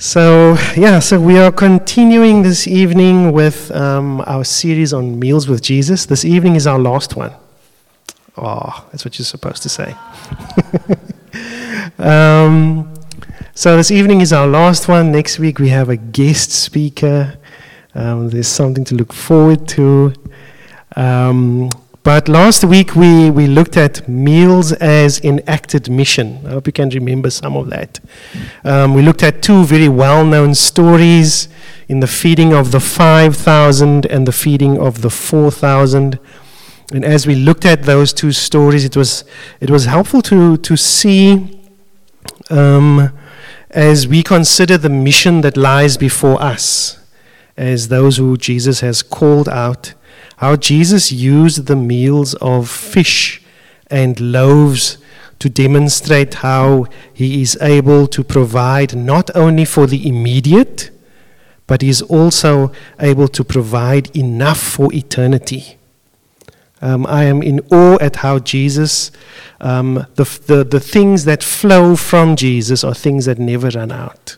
So, yeah, so we are continuing this evening with um, our series on Meals with Jesus. This evening is our last one. Oh, that's what you're supposed to say. um, so, this evening is our last one. Next week we have a guest speaker. Um, there's something to look forward to. But last week we, we looked at meals as enacted mission. I hope you can remember some of that. Um, we looked at two very well known stories in the feeding of the 5,000 and the feeding of the 4,000. And as we looked at those two stories, it was, it was helpful to, to see um, as we consider the mission that lies before us, as those who Jesus has called out how Jesus used the meals of fish and loaves to demonstrate how he is able to provide not only for the immediate, but is also able to provide enough for eternity. Um, I am in awe at how Jesus, um, the, the, the things that flow from Jesus are things that never run out.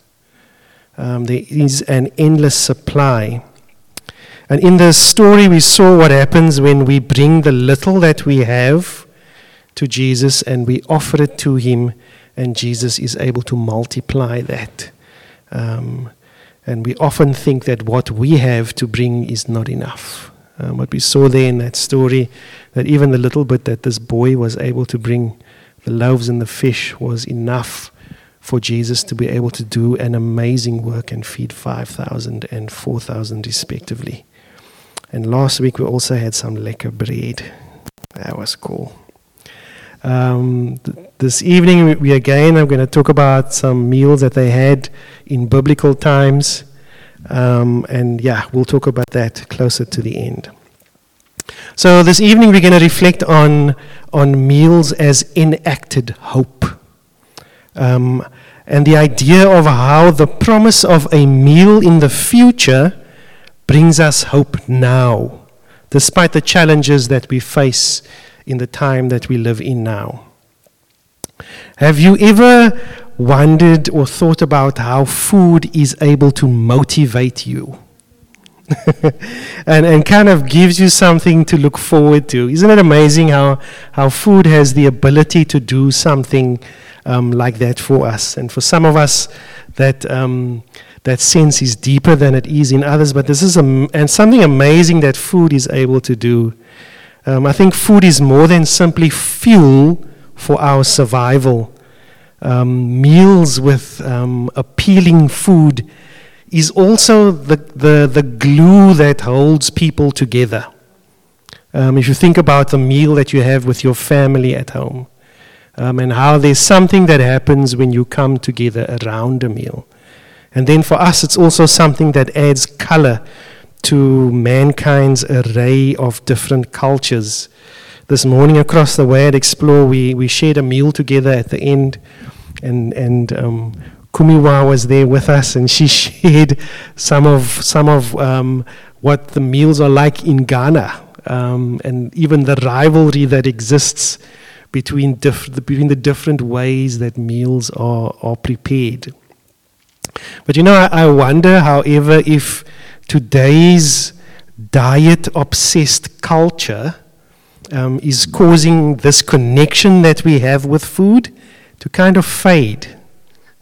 Um, there is an endless supply. And in the story, we saw what happens when we bring the little that we have to Jesus and we offer it to Him, and Jesus is able to multiply that. Um, and we often think that what we have to bring is not enough. Um, what we saw there in that story, that even the little bit that this boy was able to bring, the loaves and the fish, was enough for Jesus to be able to do an amazing work and feed 5,000 and 4,000 respectively. And last week we also had some lekker bread. That was cool. Um, th- this evening we, we again I'm going to talk about some meals that they had in biblical times. Um, and yeah, we'll talk about that closer to the end. So this evening we're going to reflect on on meals as enacted hope. Um, and the idea of how the promise of a meal in the future brings us hope now, despite the challenges that we face in the time that we live in now. Have you ever wondered or thought about how food is able to motivate you? and, and kind of gives you something to look forward to. Isn't it amazing how, how food has the ability to do something um, like that for us? And for some of us, that um, that sense is deeper than it is in others. But this is a, and something amazing that food is able to do. Um, I think food is more than simply fuel for our survival. Um, meals with um, appealing food is also the, the, the glue that holds people together. Um, if you think about the meal that you have with your family at home, um, and how there's something that happens when you come together around a meal. And then for us, it's also something that adds color to mankind's array of different cultures. This morning across the way at Explore, we, we shared a meal together at the end, and, and um, Kumiwa was there with us, and she shared some of, some of um, what the meals are like in Ghana, um, and even the rivalry that exists between, diff- between the different ways that meals are, are prepared. But you know, I, I wonder, however, if today's diet obsessed culture um, is causing this connection that we have with food to kind of fade.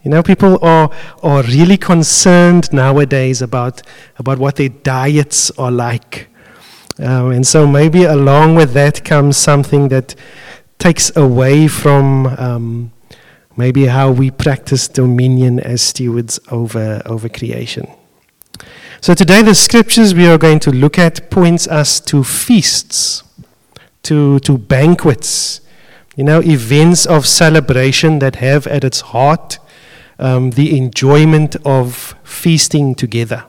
You know, people are, are really concerned nowadays about, about what their diets are like. Um, and so maybe along with that comes something that takes away from um, maybe how we practice dominion as stewards over, over creation. So today the scriptures we are going to look at points us to feasts, to, to banquets, you know, events of celebration that have at its heart um, the enjoyment of feasting together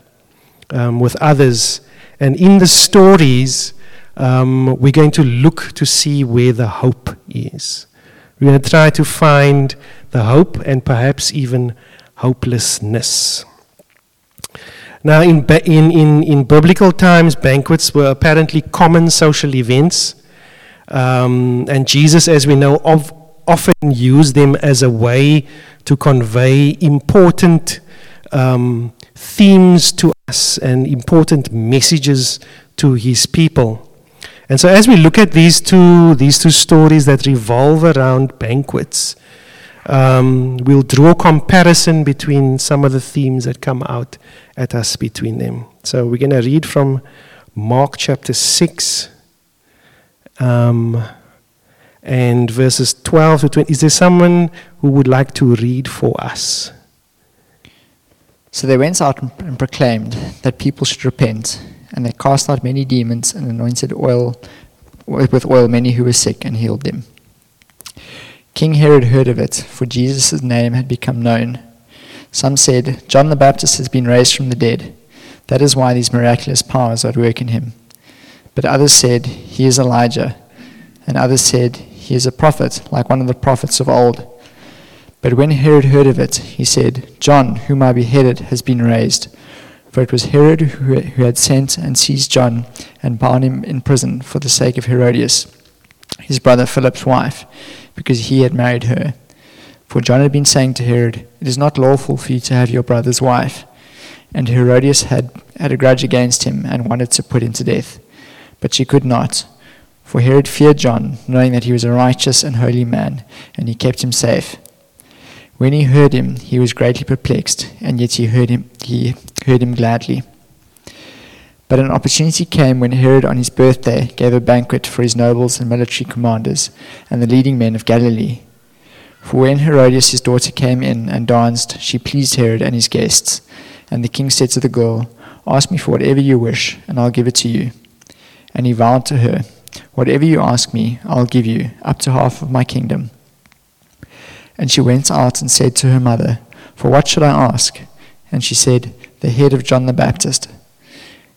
um, with others. And in the stories, um, we're going to look to see where the hope is. We're going to try to find the hope and perhaps even hopelessness. Now, in, in, in, in biblical times, banquets were apparently common social events. Um, and Jesus, as we know, of, often used them as a way to convey important um, themes to us and important messages to his people. And so, as we look at these two, these two stories that revolve around banquets, um, we'll draw comparison between some of the themes that come out at us between them. So, we're going to read from Mark chapter 6 um, and verses 12 to 20. Is there someone who would like to read for us? So they went out and proclaimed that people should repent, and they cast out many demons and anointed oil with oil many who were sick and healed them. King Herod heard of it, for Jesus' name had become known. Some said, John the Baptist has been raised from the dead. That is why these miraculous powers are at work in him. But others said, He is Elijah. And others said, He is a prophet, like one of the prophets of old. But when Herod heard of it, he said, John, whom I beheaded, has been raised. For it was Herod who had sent and seized John and bound him in prison for the sake of Herodias, his brother Philip's wife, because he had married her. For John had been saying to Herod, It is not lawful for you to have your brother's wife. And Herodias had, had a grudge against him and wanted to put him to death. But she could not. For Herod feared John, knowing that he was a righteous and holy man, and he kept him safe. When he heard him, he was greatly perplexed, and yet he heard him, he heard him gladly. But an opportunity came when Herod on his birthday gave a banquet for his nobles and military commanders and the leading men of Galilee. For when Herodias his daughter came in and danced, she pleased Herod and his guests. And the king said to the girl, Ask me for whatever you wish, and I'll give it to you. And he vowed to her, Whatever you ask me, I'll give you, up to half of my kingdom. And she went out and said to her mother, For what should I ask? And she said, The head of John the Baptist.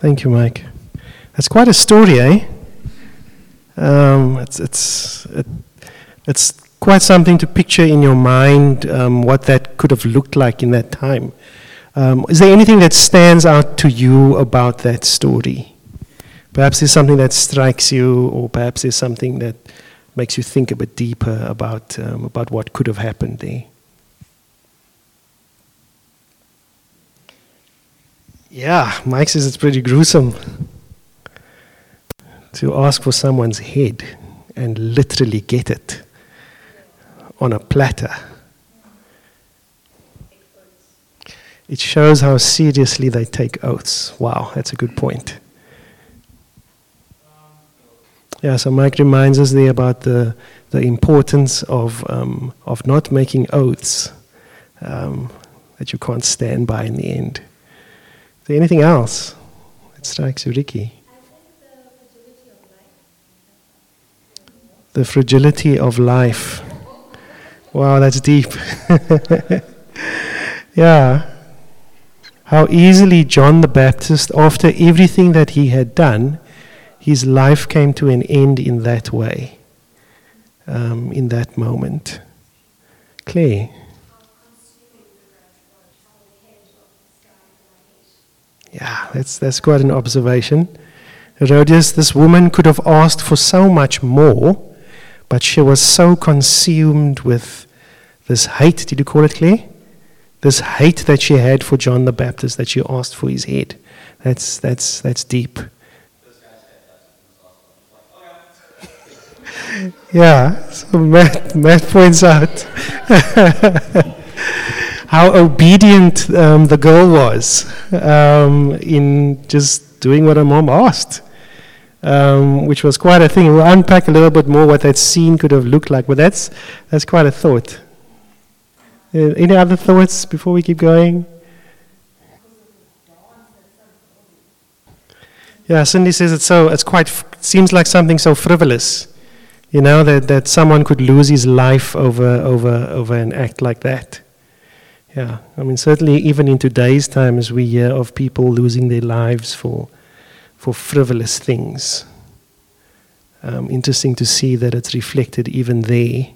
Thank you, Mike. That's quite a story, eh? Um, it's, it's, it, it's quite something to picture in your mind um, what that could have looked like in that time. Um, is there anything that stands out to you about that story? Perhaps there's something that strikes you, or perhaps there's something that makes you think a bit deeper about, um, about what could have happened there. Yeah, Mike says it's pretty gruesome to ask for someone's head and literally get it on a platter. It shows how seriously they take oaths. Wow, that's a good point. Yeah, so Mike reminds us there about the, the importance of, um, of not making oaths um, that you can't stand by in the end. There anything else that strikes you, Ricky? The fragility of life. Wow, that's deep. yeah how easily John the Baptist, after everything that he had done, his life came to an end in that way, um, in that moment. Claire. Yeah, that's, that's quite an observation. Herodias, this woman could have asked for so much more, but she was so consumed with this hate. Did you call it, Claire? this hate that she had for John the Baptist that she asked for his head. That's, that's, that's deep. yeah, so Matt, Matt points out how obedient um, the girl was um, in just doing what her mom asked. Um, which was quite a thing. We'll unpack a little bit more what that scene could have looked like, but that's, that's quite a thought. Uh, any other thoughts before we keep going? Yeah, Cindy says it's so. It's quite. Seems like something so frivolous, You know, that, that someone could lose his life over, over, over an act like that. Yeah, I mean, certainly even in today's times, we hear of people losing their lives for, for frivolous things. Um, interesting to see that it's reflected even there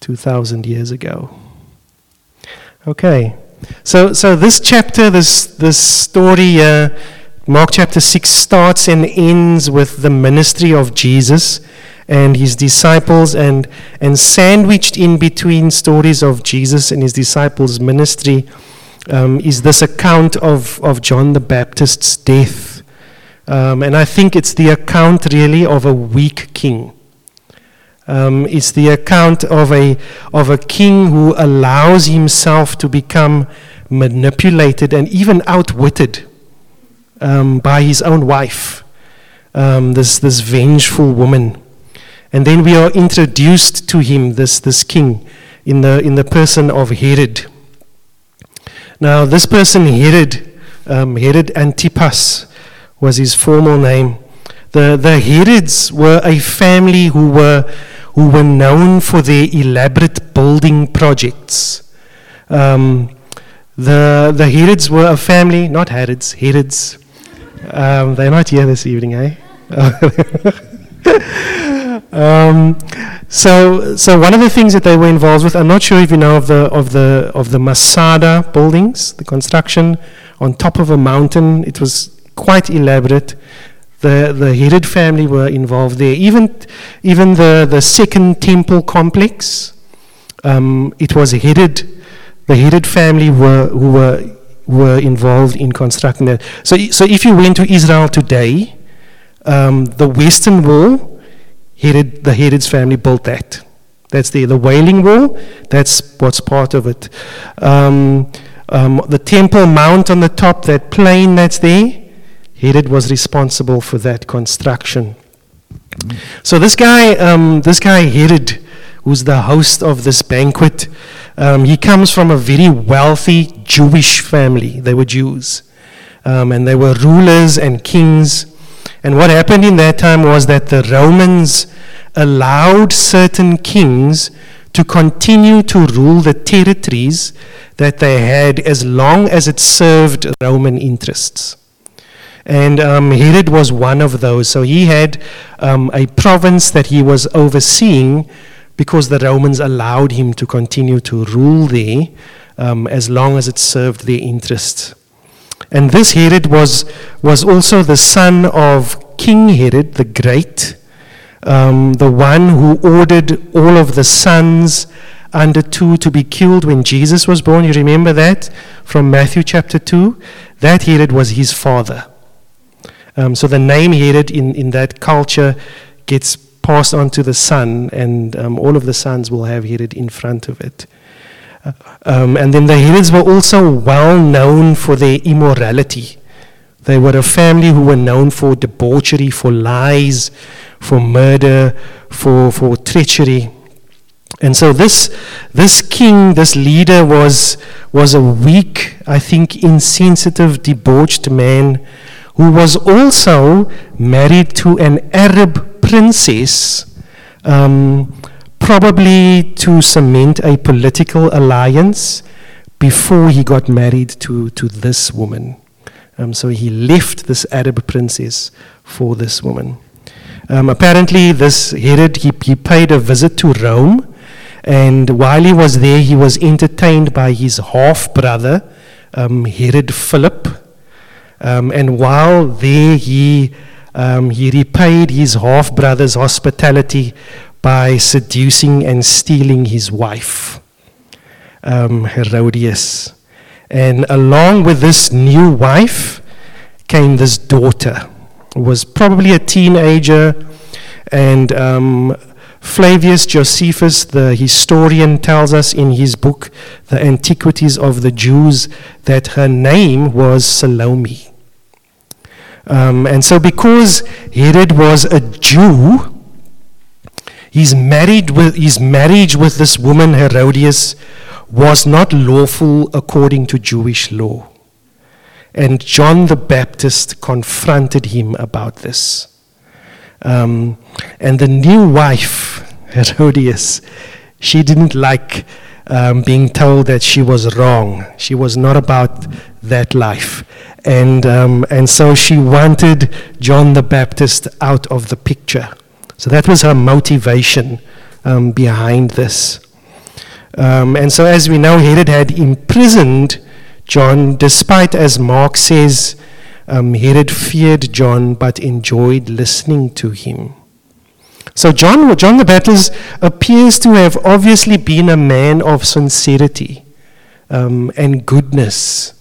2,000 years ago. Okay, so, so this chapter, this, this story, uh, Mark chapter 6 starts and ends with the ministry of Jesus and his disciples, and, and sandwiched in between stories of Jesus and his disciples' ministry um, is this account of, of John the Baptist's death. Um, and I think it's the account really of a weak king. Um, it's the account of a, of a king who allows himself to become manipulated and even outwitted um, by his own wife, um, this, this vengeful woman. And then we are introduced to him, this, this king, in the, in the person of Herod. Now, this person, Herod, um, Herod Antipas was his formal name. The, the Herods were a family who were, who were known for their elaborate building projects. Um, the, the Herods were a family, not Herods, Herods. Um, they're not here this evening, eh? um, so, so one of the things that they were involved with, I'm not sure if you know of the of the of the Masada buildings, the construction on top of a mountain. It was quite elaborate. The the Herod family were involved there. Even even the the second temple complex, um, it was Herod. The Herod family were who were were involved in constructing that. So, so if you went to Israel today, um, the Western Wall, Herod, the Herod's family built that. That's there. The Wailing Wall, that's what's part of it. Um, um, the Temple Mount on the top, that plain that's there, Herod was responsible for that construction. So this guy, um, this guy Herod, who's the host of this banquet, um, he comes from a very wealthy Jewish family. They were Jews. Um, and they were rulers and kings. And what happened in that time was that the Romans allowed certain kings to continue to rule the territories that they had as long as it served Roman interests. And um, Herod was one of those. So he had um, a province that he was overseeing because the Romans allowed him to continue to rule there um, as long as it served their interests. And this Herod was, was also the son of King Herod the Great, um, the one who ordered all of the sons under two to be killed when Jesus was born. You remember that from Matthew chapter 2? That Herod was his father. Um, so the name Herod in, in that culture gets passed on to the son, and um, all of the sons will have Herod in front of it. Um, and then the Herods were also well known for their immorality. They were a family who were known for debauchery, for lies, for murder, for, for treachery. And so this, this king, this leader, was, was a weak, I think, insensitive, debauched man who was also married to an Arab princess, um, probably to cement a political alliance before he got married to, to this woman. Um, so he left this Arab princess for this woman. Um, apparently, this Herod, he, he paid a visit to Rome, and while he was there, he was entertained by his half brother, um, Herod Philip. Um, and while there, he um, he repaid his half brother's hospitality by seducing and stealing his wife, um, Herodias. And along with this new wife came this daughter, who was probably a teenager. And um, Flavius Josephus, the historian, tells us in his book, The Antiquities of the Jews, that her name was Salome. Um, and so, because Herod was a Jew, his, married with, his marriage with this woman, Herodias, was not lawful according to Jewish law. And John the Baptist confronted him about this. Um, and the new wife, Herodias, she didn't like um, being told that she was wrong. She was not about that life. And, um, and so she wanted John the Baptist out of the picture. So that was her motivation um, behind this. Um, and so, as we know, Herod had imprisoned John, despite, as Mark says, um, Herod feared John but enjoyed listening to him. So, John, John the Baptist appears to have obviously been a man of sincerity um, and goodness.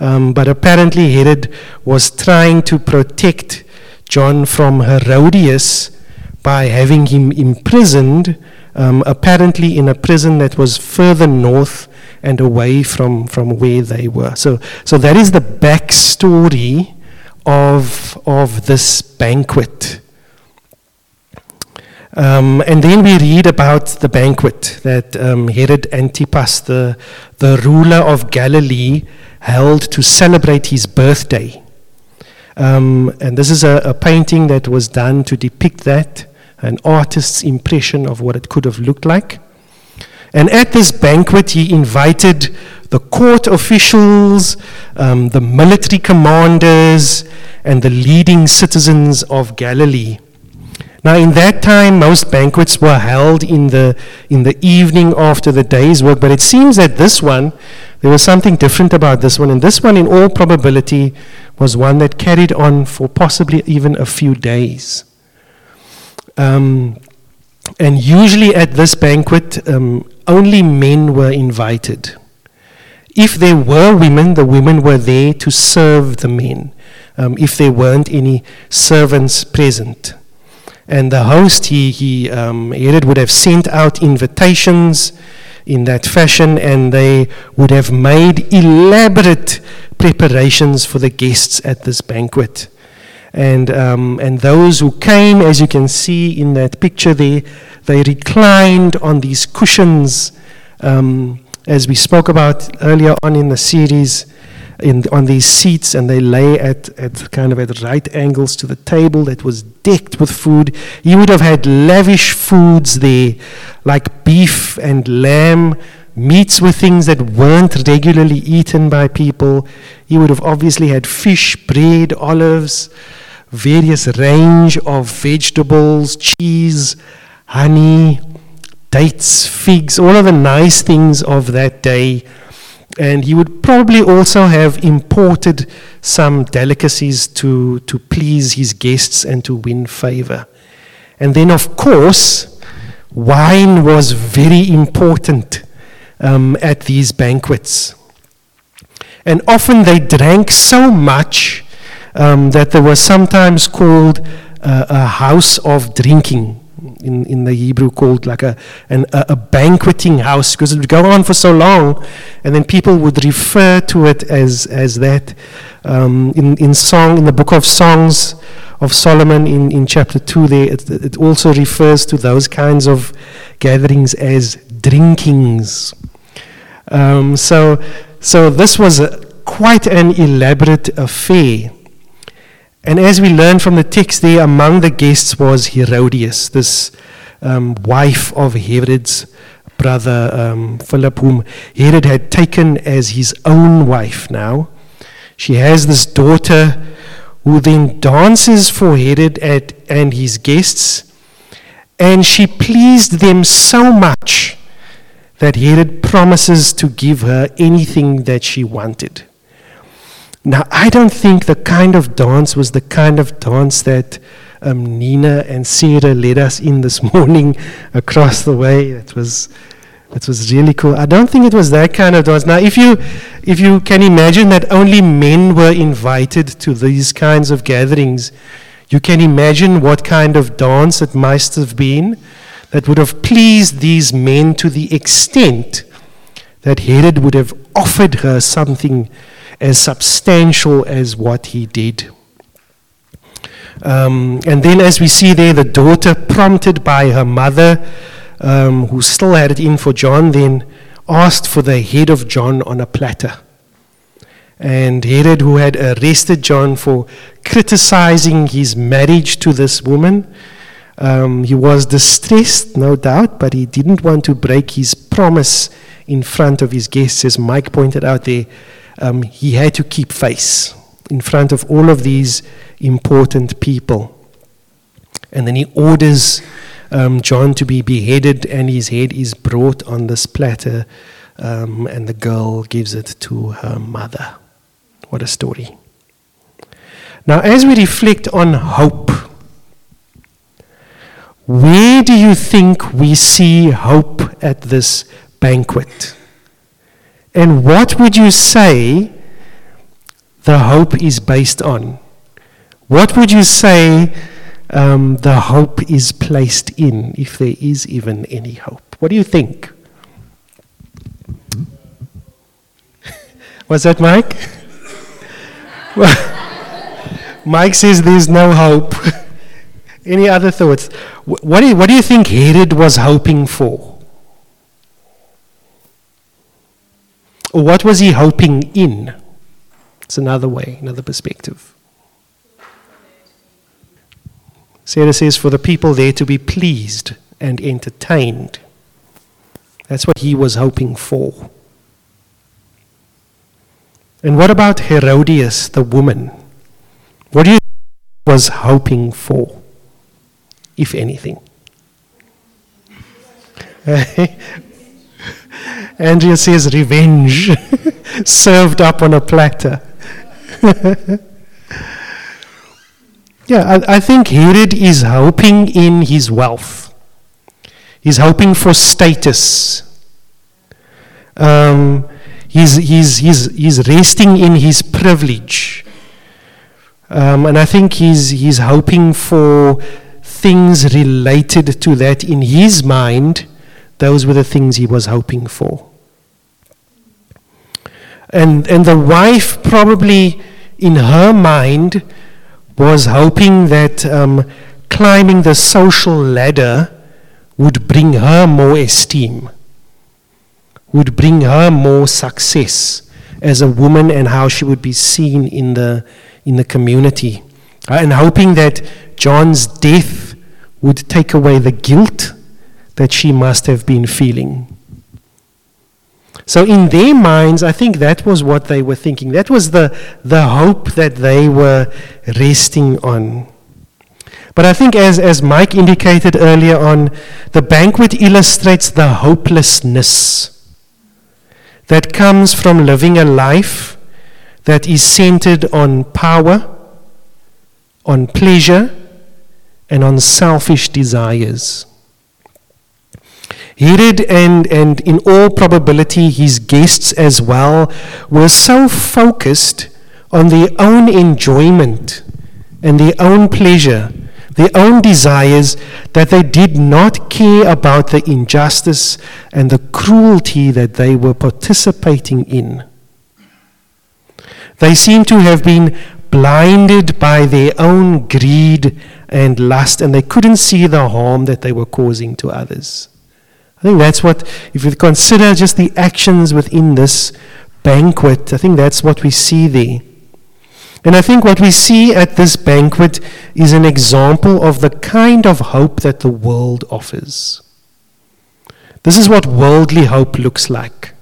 Um, but apparently, Herod was trying to protect John from Herodias by having him imprisoned, um, apparently in a prison that was further north and away from, from where they were. So, so that is the backstory of, of this banquet. Um, and then we read about the banquet that um, Herod Antipas, the, the ruler of Galilee, held to celebrate his birthday. Um, and this is a, a, painting that was done to depict that an artist's impression of what it could have looked like. And at this banquet, he invited the court officials, um, the military commanders, and the leading citizens of Galilee. Now, in that time, most banquets were held in the, in the evening after the day's work, but it seems that this one, there was something different about this one. And this one, in all probability, was one that carried on for possibly even a few days. Um, and usually at this banquet, um, only men were invited. If there were women, the women were there to serve the men, um, if there weren't any servants present. And the host, he, he um, Herod would have sent out invitations in that fashion, and they would have made elaborate preparations for the guests at this banquet. And, um, and those who came, as you can see in that picture there, they reclined on these cushions, um, as we spoke about earlier on in the series, in, on these seats, and they lay at, at kind of at right angles to the table that was decked with food. You would have had lavish foods there, like beef and lamb, meats were things that weren't regularly eaten by people. You would have obviously had fish, bread, olives various range of vegetables, cheese, honey, dates, figs, all of the nice things of that day. And he would probably also have imported some delicacies to, to please his guests and to win favor. And then, of course, wine was very important um, at these banquets. And often they drank so much um, that there was sometimes called uh, a house of drinking. In, in the Hebrew, called like a, an, a, a banqueting house, because it would go on for so long, and then people would refer to it as, as that. Um, in, in song, in the book of Songs of Solomon, in, in chapter 2, there, it, it also refers to those kinds of gatherings as drinkings. Um, so, so this was a, quite an elaborate affair. And as we learn from the text there, among the guests was Herodias, this um, wife of Herod's brother um, Philip, whom Herod had taken as his own wife now. She has this daughter who then dances for Herod at, and his guests, and she pleased them so much that Herod promises to give her anything that she wanted. Now, I don't think the kind of dance was the kind of dance that um, Nina and Sarah led us in this morning across the way. It was, it was really cool. I don't think it was that kind of dance. Now, if you, if you can imagine that only men were invited to these kinds of gatherings, you can imagine what kind of dance it must have been that would have pleased these men to the extent that Herod would have offered her something as substantial as what he did. Um, and then, as we see there, the daughter, prompted by her mother, um, who still had it in for John, then asked for the head of John on a platter. And Herod, who had arrested John for criticizing his marriage to this woman, um, he was distressed, no doubt, but he didn't want to break his promise in front of his guests. As Mike pointed out there, um, he had to keep face in front of all of these important people. And then he orders um, John to be beheaded, and his head is brought on this platter, um, and the girl gives it to her mother. What a story. Now, as we reflect on hope, where do you think we see hope at this banquet? And what would you say the hope is based on? What would you say um, the hope is placed in, if there is even any hope? What do you think? Was that Mike? Mike says there's no hope. Any other thoughts? What do, you, what do you think Herod was hoping for? Or what was he hoping in? It's another way, another perspective. Sarah says, for the people there to be pleased and entertained. That's what he was hoping for. And what about Herodias, the woman? What do you was hoping for? if anything. Andrea says revenge, served up on a platter. yeah, I, I, think Herod is hoping in his wealth. He's hoping for status. Um, he's, he's, he's, he's resting in his privilege. Um, and I think he's, he's hoping for things related to that in his mind, those were the things he was hoping for. And, and the wife probably, in her mind, was hoping that um, climbing the social ladder would bring her more esteem, would bring her more success as a woman and how she would be seen in the, in the community. Uh, and hoping that John's death would take away the guilt that she must have been feeling. So, in their minds, I think that was what they were thinking. That was the, the hope that they were resting on. But I think, as, as Mike indicated earlier on, the banquet illustrates the hopelessness that comes from living a life that is centered on power, on pleasure, and on selfish desires. Herod and, and in all probability his guests as well were so focused on their own enjoyment and their own pleasure, their own desires, that they did not care about the injustice and the cruelty that they were participating in. They seem to have been blinded by their own greed and lust, and they couldn't see the harm that they were causing to others. I think that's what, if you consider just the actions within this banquet, I think that's what we see there. And I think what we see at this banquet is an example of the kind of hope that the world offers. This is what worldly hope looks like.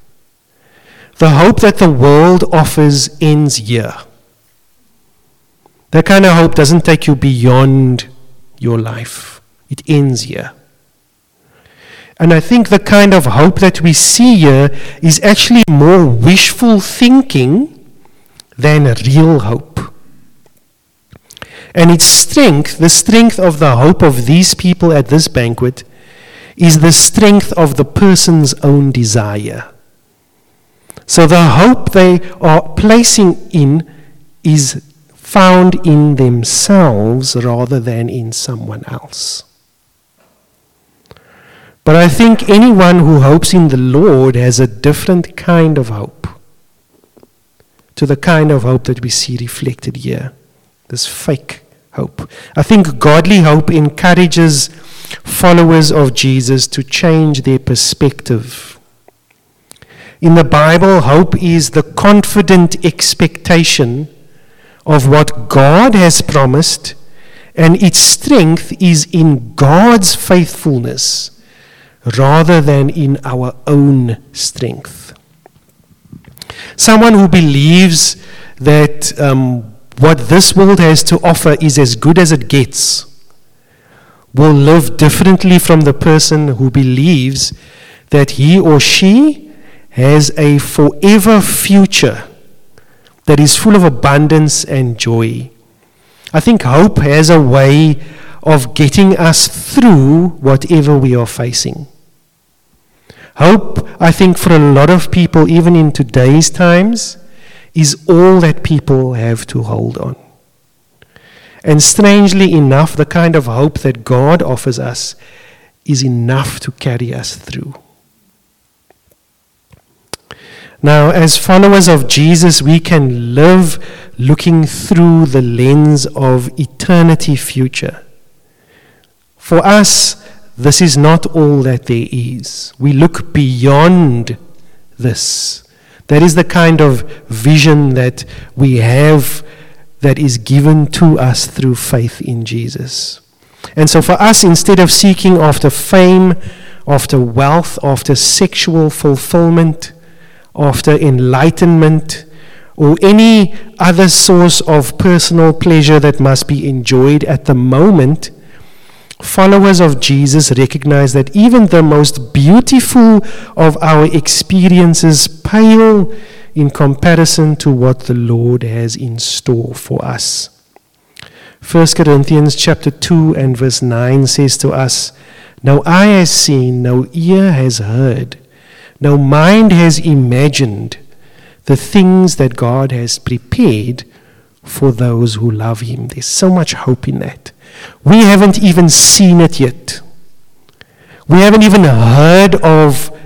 The hope that the world offers ends here. That kind of hope doesn't take you beyond your life, it ends here. And I think the kind of hope that we see here is actually more wishful thinking than real hope. And its strength, the strength of the hope of these people at this banquet, is the strength of the person's own desire. So the hope they are placing in is found in themselves rather than in someone else. But I think anyone who hopes in the Lord has a different kind of hope to the kind of hope that we see reflected here. This fake hope. I think godly hope encourages followers of Jesus to change their perspective. In the Bible, hope is the confident expectation of what God has promised, and its strength is in God's faithfulness rather than in our own strength. Someone who believes that um, what this world has to offer is as good as it gets will live differently from the person who believes that he or she has a forever future that is full of abundance and joy. I think hope has a way of getting us through whatever we are facing. Hope, I think, for a lot of people, even in today's times, is all that people have to hold on. And strangely enough, the kind of hope that God offers us is enough to carry us through. Now, as followers of Jesus, we can live looking through the lens of eternity future. For us, this is not all that there is. We look beyond this. That is the kind of vision that we have that is given to us through faith in Jesus. And so, for us, instead of seeking after fame, after wealth, after sexual fulfillment, after enlightenment, or any other source of personal pleasure that must be enjoyed at the moment, followers of Jesus recognize that even the most beautiful of our experiences pale in comparison to what the Lord has in store for us. 1 Corinthians chapter 2 and verse 9 says to us, No eye has seen, no ear has heard, no mind has imagined the things that God has prepared for those who love Him. There's so much hope in that. We haven't even seen it yet. We haven't even heard of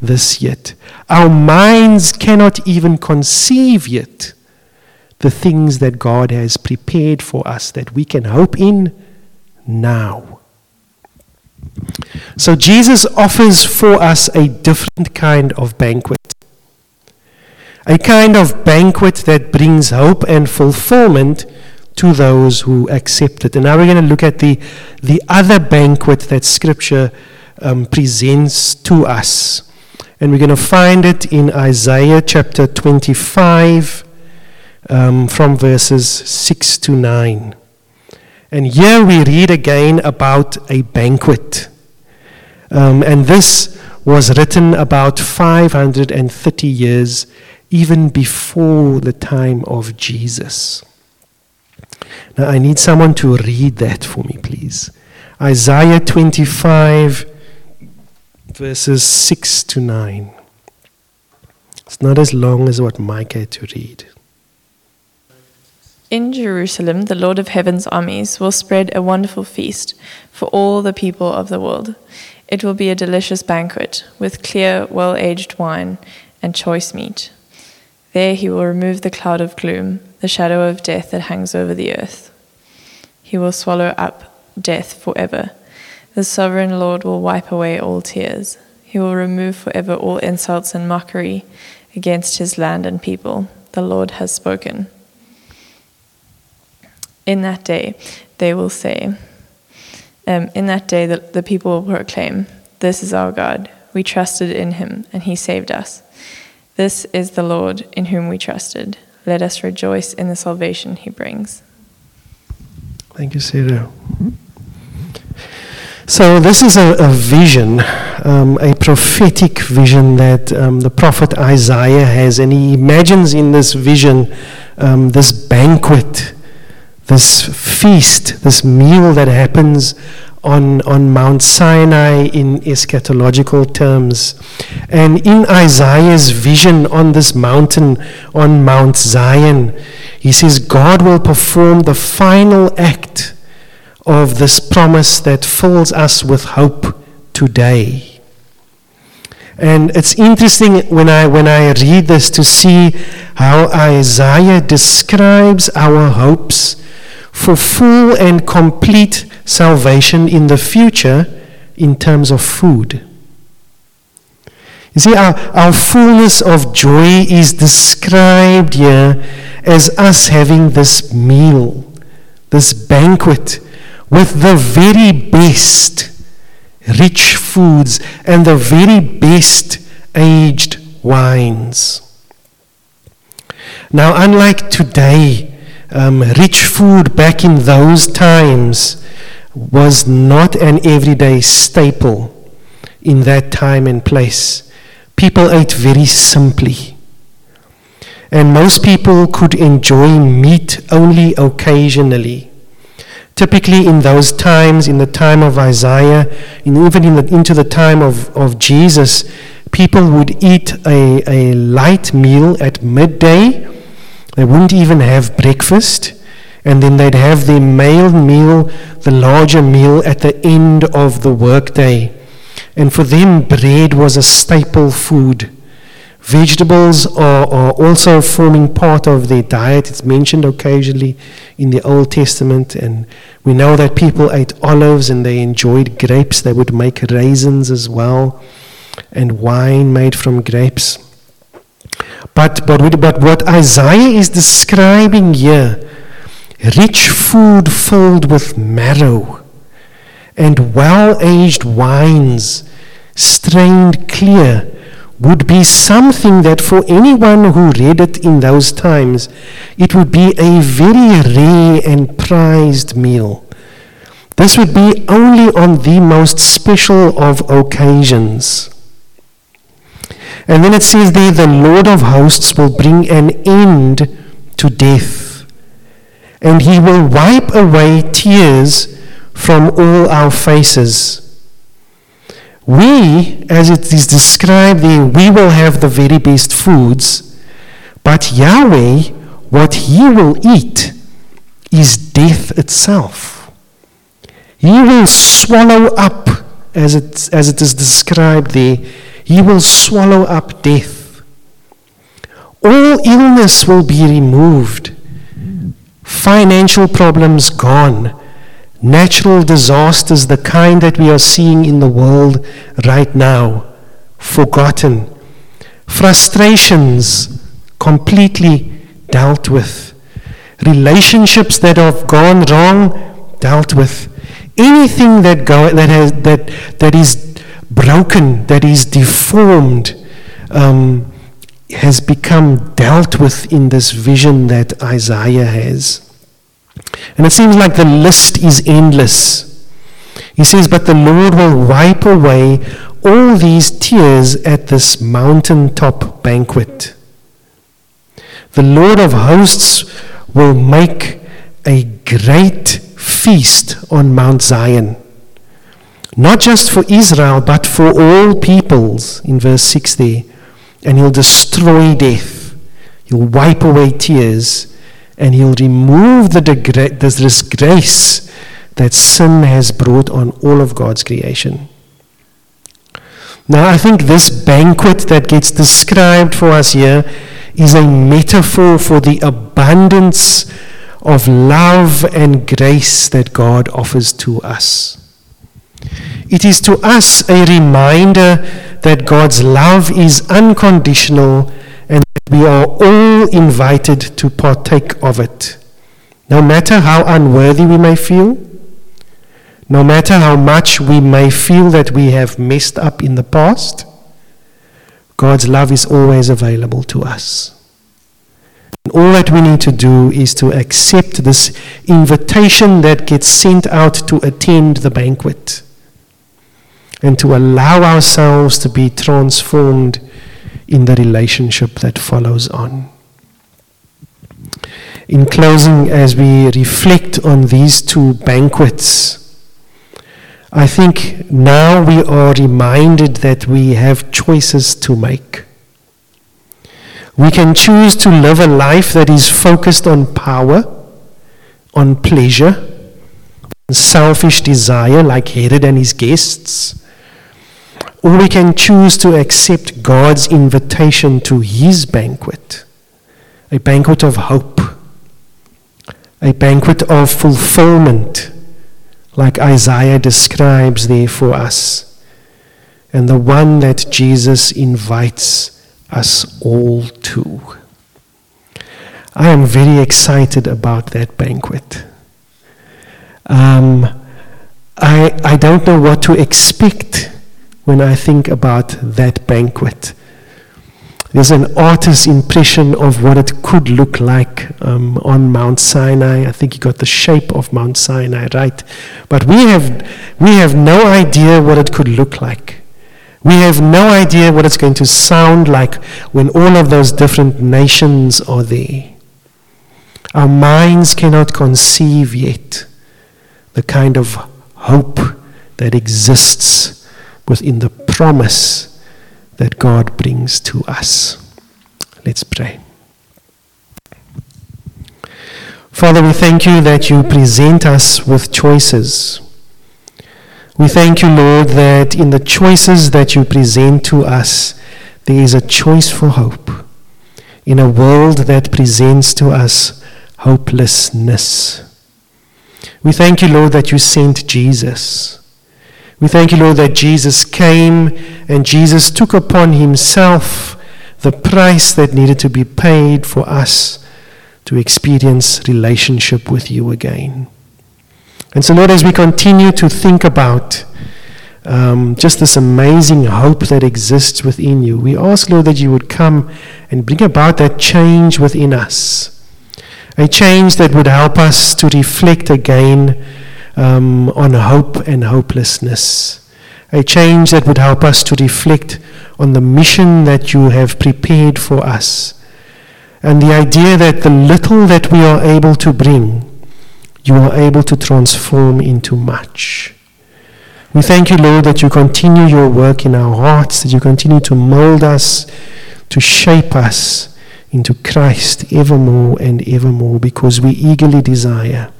this yet. Our minds cannot even conceive yet the things that God has prepared for us that we can hope in now. So Jesus offers for us a different kind of banquet. A kind of banquet that brings hope and fulfillment to those who accept it. And now we're going to look at the, the other banquet that Scripture um, presents to us. And we're going to find it in Isaiah chapter 25 um, from verses 6 to 9. And here we read again about a banquet. Um, and this was written about 530 years, even before the time of Jesus. Now, I need someone to read that for me, please. Isaiah 25, verses 6 to 9. It's not as long as what Mike had to read. In Jerusalem, the Lord of heaven's armies will spread a wonderful feast for all the people of the world. It will be a delicious banquet with clear, well aged wine and choice meat. There he will remove the cloud of gloom, the shadow of death that hangs over the earth. He will swallow up death forever. The sovereign Lord will wipe away all tears. He will remove forever all insults and mockery against his land and people. The Lord has spoken. In that day, they will say, um, In that day, the, the people will proclaim, This is our God. We trusted in him, and he saved us. This is the Lord in whom we trusted. Let us rejoice in the salvation he brings. Thank you, Sarah. So, this is a, a vision, um, a prophetic vision that um, the prophet Isaiah has, and he imagines in this vision um, this banquet, this feast, this meal that happens on, on Mount Sinai in eschatological terms. And in Isaiah's vision on this mountain, on Mount Zion, he says God will perform the final act of this promise that fills us with hope today. And it's interesting when I, when I read this to see how Isaiah describes our hopes for full and complete salvation in the future in terms of food. You see, our, our fullness of joy is described here as us having this meal, this banquet with the very best rich foods and the very best aged wines. Now, unlike today, um, rich food back in those times was not an everyday staple in that time and place. People ate very simply. And most people could enjoy meat only occasionally. Typically, in those times, in the time of Isaiah, and even in the, into the time of, of Jesus, people would eat a, a light meal at midday. They wouldn't even have breakfast. And then they'd have their male meal, the larger meal, at the end of the workday. And for them, bread was a staple food. Vegetables are, are also forming part of their diet. It's mentioned occasionally in the Old Testament. And we know that people ate olives and they enjoyed grapes. They would make raisins as well, and wine made from grapes. But, but, but what Isaiah is describing here rich food filled with marrow and well aged wines strained clear would be something that for anyone who read it in those times, it would be a very rare and prized meal. This would be only on the most special of occasions. And then it says there, the Lord of hosts will bring an end to death, and he will wipe away tears from all our faces. We, as it is described there, we will have the very best foods, but Yahweh, what He will eat, is death itself. He will swallow up, as it, as it is described there, He will swallow up death. All illness will be removed, financial problems gone natural disasters, the kind that we are seeing in the world right now, forgotten. Frustrations completely dealt with. Relationships that have gone wrong, dealt with. Anything that, go, that, has, that, that is broken, that is deformed, um, has become dealt with in this vision that Isaiah has. And it seems like the list is endless. He says, But the Lord will wipe away all these tears at this mountaintop banquet. The Lord of hosts will make a great feast on Mount Zion. Not just for Israel, but for all peoples, in verse 6 there. And he'll destroy death. He'll wipe away tears and he'll remove the disgrace that sin has brought on all of God's creation. Now, I think this banquet that gets described for us here is a metaphor for the abundance of love and grace that God offers to us. It is to us a reminder that God's love is unconditional and that we are all invited to partake of it. No matter how unworthy we may feel, no matter how much we may feel that we have messed up in the past, God's love is always available to us. And all that we need to do is to accept this invitation that gets sent out to attend the banquet and to allow ourselves to be transformed in the relationship that follows on. In closing, as we reflect on these two banquets, I think now we are reminded that we have choices to make. We can choose to live a life that is focused on power, on pleasure, on selfish desire, like Herod and his guests or we can choose to accept God's invitation to his banquet, a banquet of hope, a banquet of fulfillment, like Isaiah describes there for us. and the one that Jesus invites us all to. I am very excited about that banquet. Um, I, I don't know what to expect when I think about that banquet. There's an artist's impression of what it could look like um, on Mount Sinai. I think he got the shape of Mount Sinai right. But we have, we have no idea what it could look like. We have no idea what it's going to sound like when all of those different nations are there. Our minds cannot conceive yet the kind of hope that exists within the promise that God brings to us. Let's pray. Father, we thank you that you present us with choices. We thank you, Lord, that in the choices that you present to us, there is a choice for hope. In a world that presents to us hopelessness. We thank you, Lord, that you sent Jesus. We thank you, Lord, that Jesus came and Jesus took upon himself the price that needed to be paid for us to experience relationship with you again. And so, Lord, as we continue to think about um, just this amazing hope that exists within you, we ask, Lord, that you would come and bring about that change within us. A change that would help us to reflect again um, on hope and hopelessness. A change that would help us to reflect on the mission that you have prepared for us. And the idea that the little that we are able to bring you are able to transform into much. We thank you, Lord, that you continue your work in our hearts, that you continue to mold us, to shape us into Christ evermore and evermore, because we eagerly desire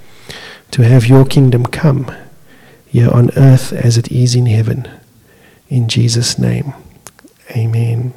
to have your kingdom come here on earth as it is in heaven. In Jesus' name, amen.